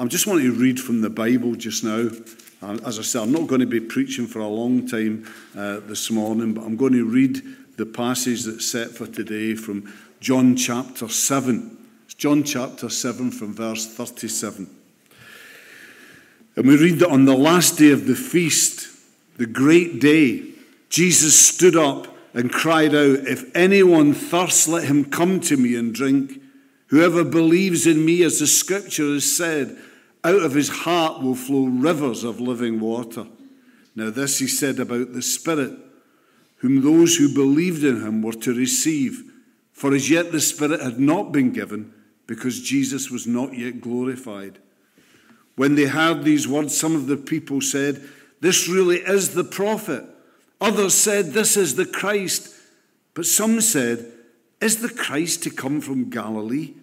I just want to read from the Bible just now. Uh, as I said, I'm not going to be preaching for a long time uh, this morning, but I'm going to read the passage that's set for today from John chapter 7. It's John chapter 7 from verse 37. And we read that on the last day of the feast, the great day, Jesus stood up and cried out, If anyone thirsts, let him come to me and drink. Whoever believes in me, as the scripture has said, out of his heart will flow rivers of living water. Now, this he said about the Spirit, whom those who believed in him were to receive. For as yet the Spirit had not been given, because Jesus was not yet glorified. When they heard these words, some of the people said, This really is the prophet. Others said, This is the Christ. But some said, Is the Christ to come from Galilee?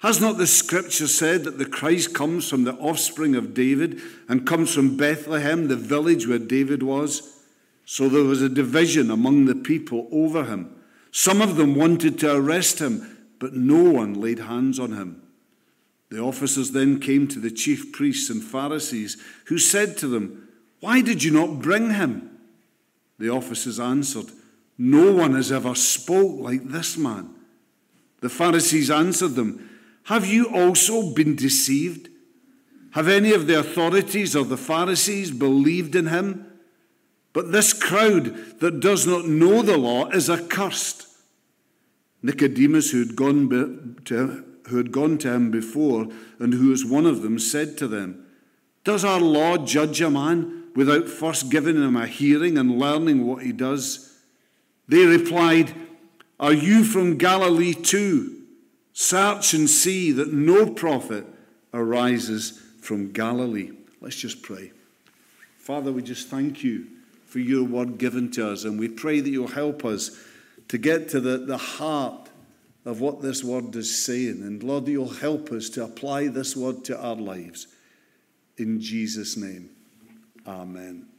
Has not the scripture said that the Christ comes from the offspring of David and comes from Bethlehem, the village where David was? So there was a division among the people over him. Some of them wanted to arrest him, but no one laid hands on him. The officers then came to the chief priests and Pharisees, who said to them, Why did you not bring him? The officers answered, No one has ever spoke like this man. The Pharisees answered them, have you also been deceived? Have any of the authorities or the Pharisees believed in him? But this crowd that does not know the law is accursed. Nicodemus, who had gone to, who had gone to him before and who was one of them, said to them, Does our law judge a man without first giving him a hearing and learning what he does? They replied, Are you from Galilee too? Search and see that no prophet arises from Galilee. Let's just pray. Father, we just thank you for your word given to us, and we pray that you'll help us to get to the, the heart of what this word is saying. And Lord, you'll help us to apply this word to our lives. In Jesus' name, amen.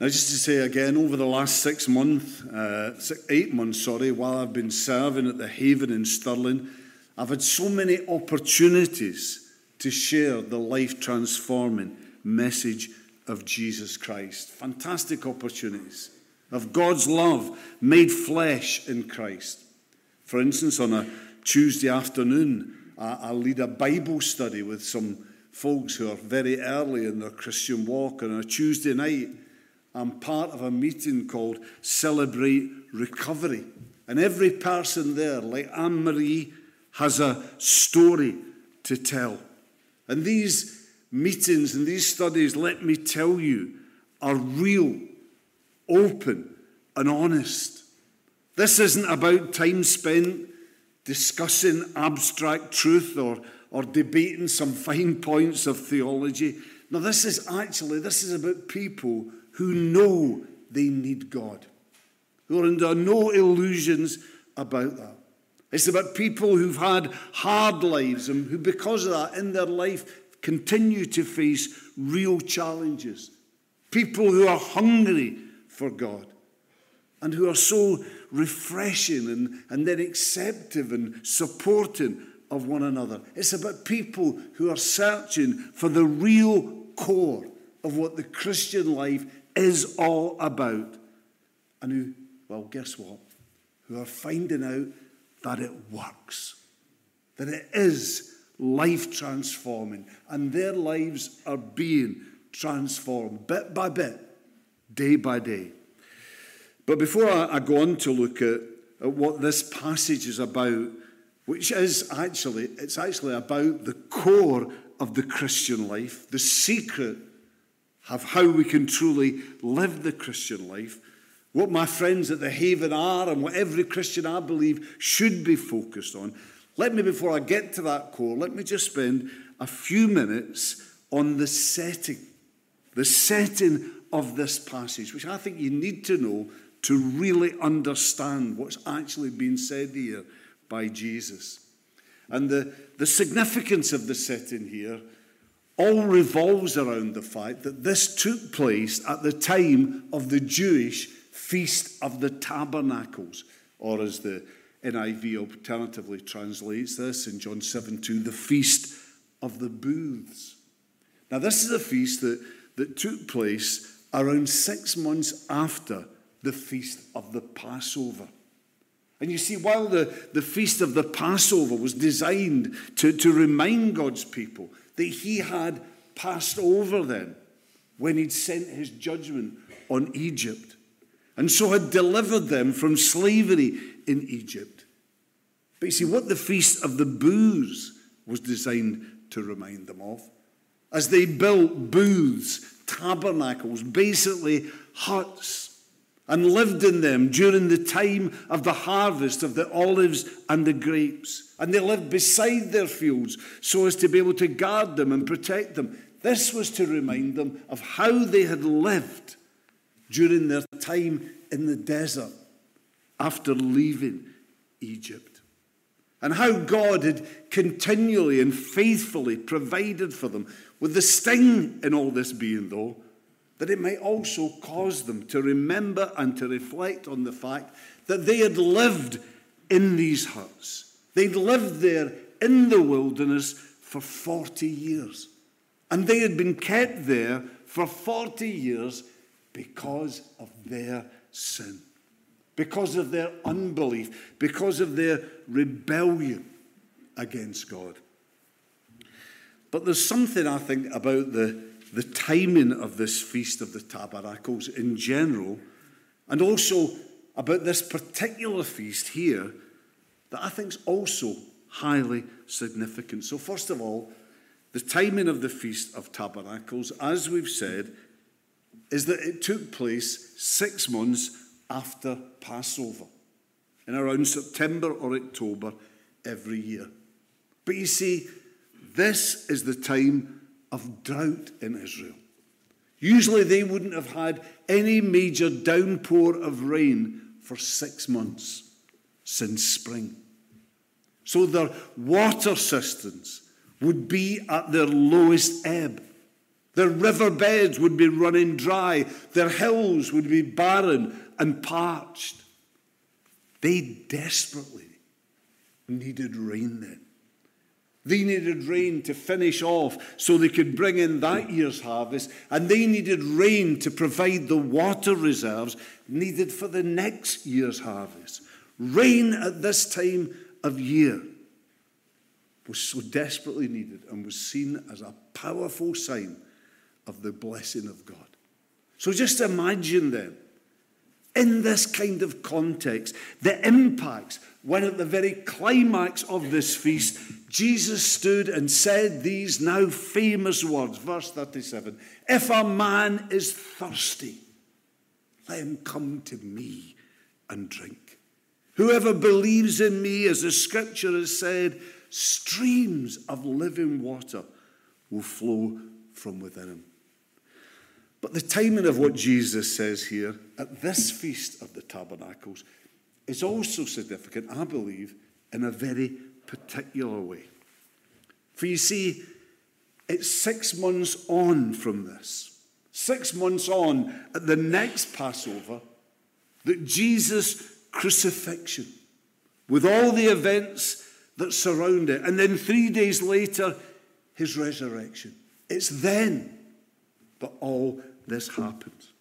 Now, just to say again, over the last six months, uh, eight months, sorry, while I've been serving at the Haven in Stirling, I've had so many opportunities to share the life transforming message of Jesus Christ. Fantastic opportunities of God's love made flesh in Christ. For instance, on a Tuesday afternoon, I, I lead a Bible study with some folks who are very early in their Christian walk. And on a Tuesday night, I'm part of a meeting called Celebrate Recovery. And every person there, like Anne Marie, has a story to tell. And these meetings and these studies, let me tell you, are real, open, and honest. This isn't about time spent discussing abstract truth or, or debating some fine points of theology. No, this is actually, this is about people who know they need God, who are under no illusions about that. It's about people who've had hard lives and who, because of that, in their life, continue to face real challenges. People who are hungry for God and who are so refreshing and, and then acceptive and supporting of one another. It's about people who are searching for the real core of what the Christian life is all about. And who, well, guess what? Who are finding out that it works, that it is life transforming, and their lives are being transformed bit by bit, day by day. But before I, go on to look at, at what this passage is about, which is actually, it's actually about the core of the Christian life, the secret of how we can truly live the Christian life, what my friends at the Haven are, and what every Christian I believe should be focused on. Let me, before I get to that core, let me just spend a few minutes on the setting, the setting of this passage, which I think you need to know to really understand what's actually being said here by Jesus. And the, the significance of the setting here all revolves around the fact that this took place at the time of the Jewish Feast of the Tabernacles, or as the NIV alternatively translates this in John 7 2, the Feast of the Booths. Now, this is a feast that, that took place around six months after the feast of the Passover. And you see, while the, the feast of the Passover was designed to, to remind God's people that He had passed over them when He'd sent His judgment on Egypt, and so had delivered them from slavery in Egypt. But you see, what the Feast of the Booths was designed to remind them of, as they built booths, tabernacles, basically huts and lived in them during the time of the harvest of the olives and the grapes. And they lived beside their fields so as to be able to guard them and protect them. This was to remind them of how they had lived during their time in the desert after leaving Egypt. And how God had continually and faithfully provided for them, with the sting in all this being, though, that it might also cause them to remember and to reflect on the fact that they had lived in these huts. They'd lived there in the wilderness for 40 years. And they had been kept there for 40 years because of their sin, because of their unbelief, because of their rebellion against God. But there's something I think about the the timing of this Feast of the Tabernacles in general, and also about this particular feast here that I think is also highly significant. So, first of all, the timing of the Feast of Tabernacles, as we've said, is that it took place six months after Passover, in around September or October every year. But you see, this is the time of drought in Israel. Usually they wouldn't have had any major downpour of rain for six months since spring. So their water systems would be at their lowest ebb. Their riverbeds would be running dry. Their hills would be barren and parched. They desperately needed rain then. They needed rain to finish off so they could bring in that year's harvest, and they needed rain to provide the water reserves needed for the next year's harvest. Rain at this time of year was so desperately needed and was seen as a powerful sign of the blessing of God. So just imagine then, in this kind of context, the impacts when at the very climax of this feast, Jesus stood and said these now famous words, verse 37 If a man is thirsty, let him come to me and drink. Whoever believes in me, as the scripture has said, streams of living water will flow from within him. But the timing of what Jesus says here at this feast of the tabernacles is also significant, I believe, in a very particular way. For you see, it's six months on from this, six months on at the next Passover, that Jesus' crucifixion, with all the events that surround it, and then three days later, his resurrection. It's then that all this happens.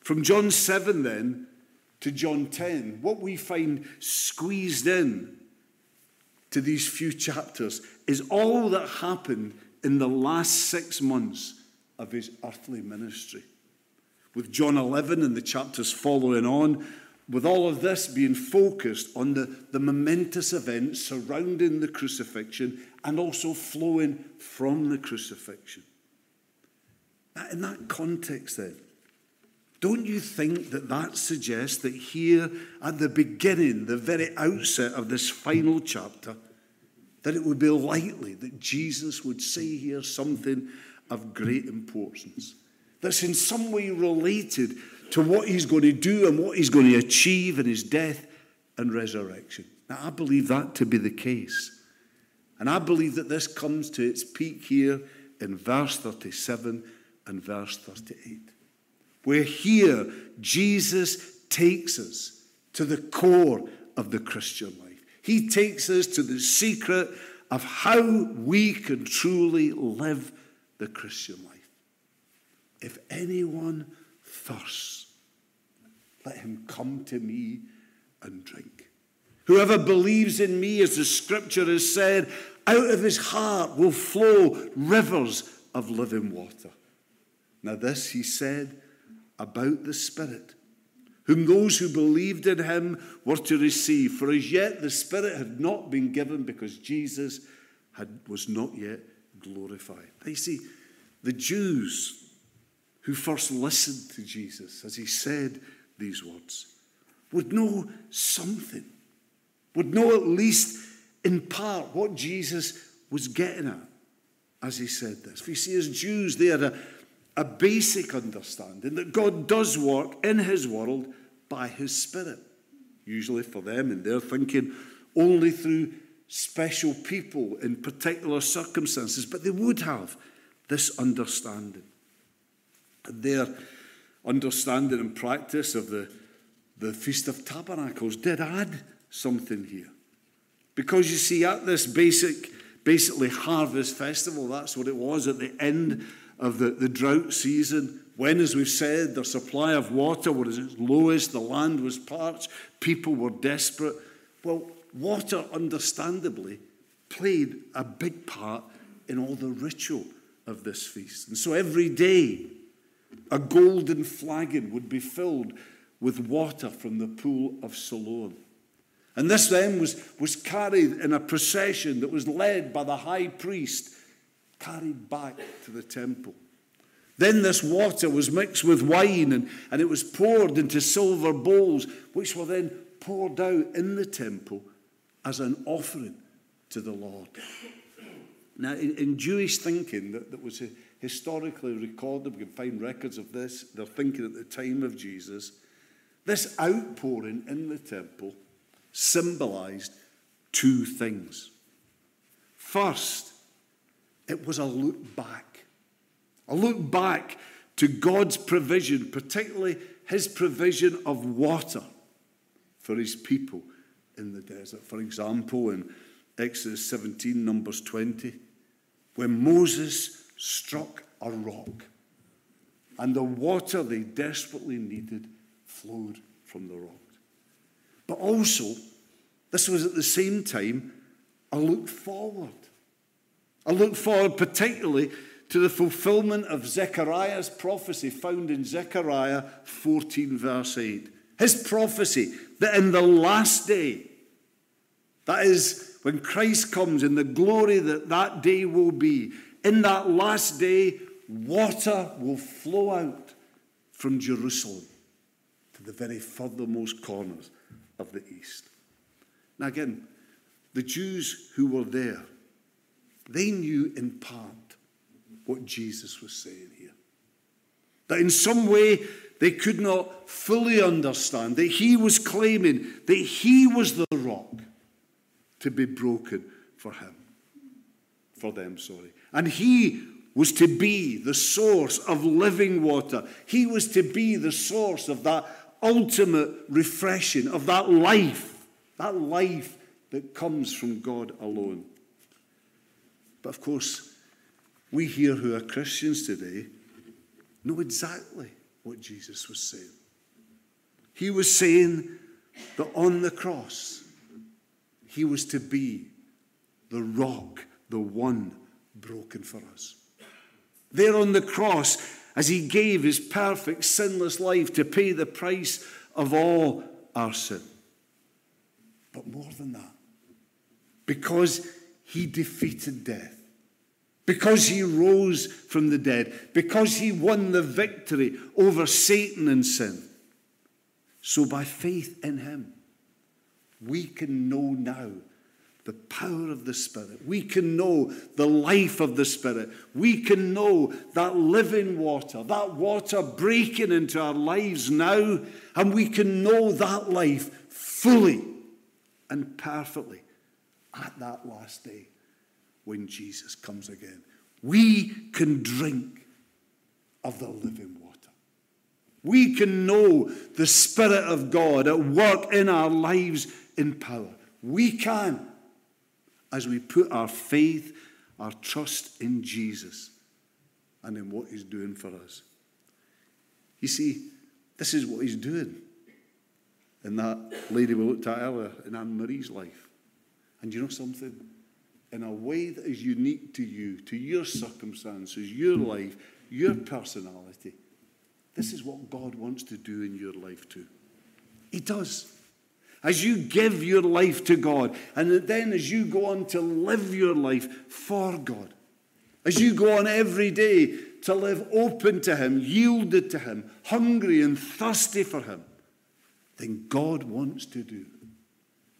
From John 7, then, to John 10, what we find squeezed in to these few chapters is all that happened in the last six months of his earthly ministry. With John 11 and the chapters following on, with all of this being focused on the, the momentous events surrounding the crucifixion and also flowing from the crucifixion. in that context, then, don't you think that that suggests that here at the beginning, the very outset of this final chapter, that it would be likely that Jesus would say here something of great importance that's in some way related to what he's going to do and what he's going to achieve in his death and resurrection. Now, I believe that to be the case. And I believe that this comes to its peak here in verse 37 and verse 38. Where here, Jesus takes us to the core of the Christian life. He takes us to the secret of how we can truly live the Christian life. If anyone thirsts, let him come to me and drink. Whoever believes in me, as the scripture has said, out of his heart will flow rivers of living water. Now, this he said about the Spirit, whom those who believed in him were to receive. For as yet the Spirit had not been given because Jesus had, was not yet glorified. Now You see, the Jews who first listened to Jesus as he said these words would know something, would know at least in part what Jesus was getting at as he said this. you see, as Jews, they had a, a basic understanding that God does work in his world by his Spirit. Usually for them, in their thinking, only through special people in particular circumstances, but they would have this understanding. And their understanding and practice of the, the Feast of Tabernacles did add something here. Because you see, at this basic, basically harvest festival, that's what it was at the end of the, the drought season, when, as we've said, the supply of water was at its lowest, the land was parched, people were desperate. Well, water, understandably, played a big part in all the ritual of this feast. And so every day, a golden flagon would be filled with water from the pool of Siloam. And this then was, was carried in a procession that was led by the high priest, carried back to the temple. Then this water was mixed with wine and, and it was poured into silver bowls, which were then poured out in the temple as an offering to the Lord. Now, in, in Jewish thinking that, that was historically recorded, we can find records of this, they're thinking at the time of Jesus, this outpouring in the temple symbolized two things. First, it was a look back, a look back to God's provision, particularly his provision of water for his people in the desert. For example, in Exodus 17, Numbers 20, when Moses struck a rock and the water they desperately needed flowed from the rock. But also, this was at the same time a look forward. A look forward, particularly to the fulfillment of Zechariah's prophecy found in Zechariah 14, verse 8. His prophecy that in the last day, that is, when Christ comes in the glory that that day will be, in that last day, water will flow out from Jerusalem to the very furthermost corners of the east. Now, again, the Jews who were there, they knew in part what Jesus was saying here. That in some way they could not fully understand, that he was claiming that he was the rock to be broken for him. For them, sorry. And he was to be the source of living water. He was to be the source of that ultimate refreshing, of that life, that life that comes from God alone. But of course, we here who are Christians today know exactly what Jesus was saying. He was saying that on the cross, he was to be the rock, the one broken for us. There on the cross, as he gave his perfect, sinless life to pay the price of all our sin. But more than that, because he defeated death, because he rose from the dead, because he won the victory over Satan and sin. So, by faith in him, we can know now the power of the Spirit. We can know the life of the Spirit. We can know that living water, that water breaking into our lives now, and we can know that life fully and perfectly at that last day when Jesus comes again. We can drink of the living water. We can know the Spirit of God at work in our lives in power. We can. as we put our faith, our trust in Jesus and in what He's doing for us. You see, this is what He's doing in that lady we looked at earlier in Anne Marie's life. And you know something? In a way that is unique to you, to your circumstances, your life, your personality. This is what God wants to do in your life too. He does. As you give your life to God, and then as you go on to live your life for God, as you go on every day to live open to Him, yielded to Him, hungry and thirsty for Him, then God wants to do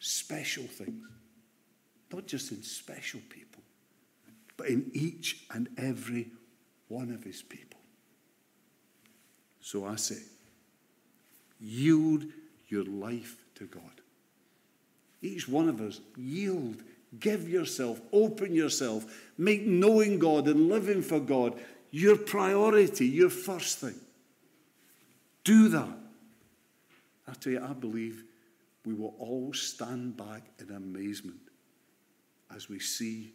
special things. Not just in special people, but in each and every one of His people. So I say, yield your life to God. Each one of us, yield, give yourself, open yourself, make knowing God and living for God your priority, your first thing. Do that. I tell you, I believe we will all stand back in amazement as we see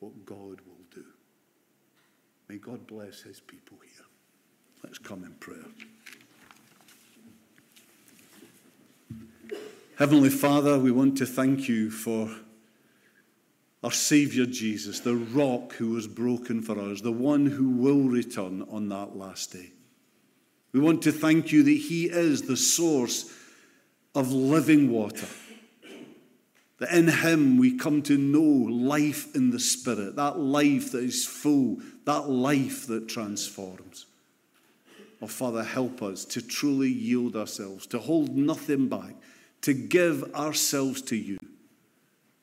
what God will do. May God bless his people here. Let's come in prayer. Heavenly Father, we want to thank you for our Saviour Jesus, the rock who was broken for us, the one who will return on that last day. We want to thank you that He is the source of living water. That in Him we come to know life in the Spirit, that life that is full, that life that transforms. Oh, Father, help us to truly yield ourselves, to hold nothing back, to give ourselves to you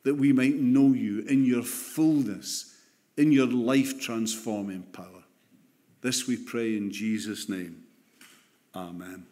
that we might know you in your fullness, in your life transforming power. This we pray in Jesus' name. Amen.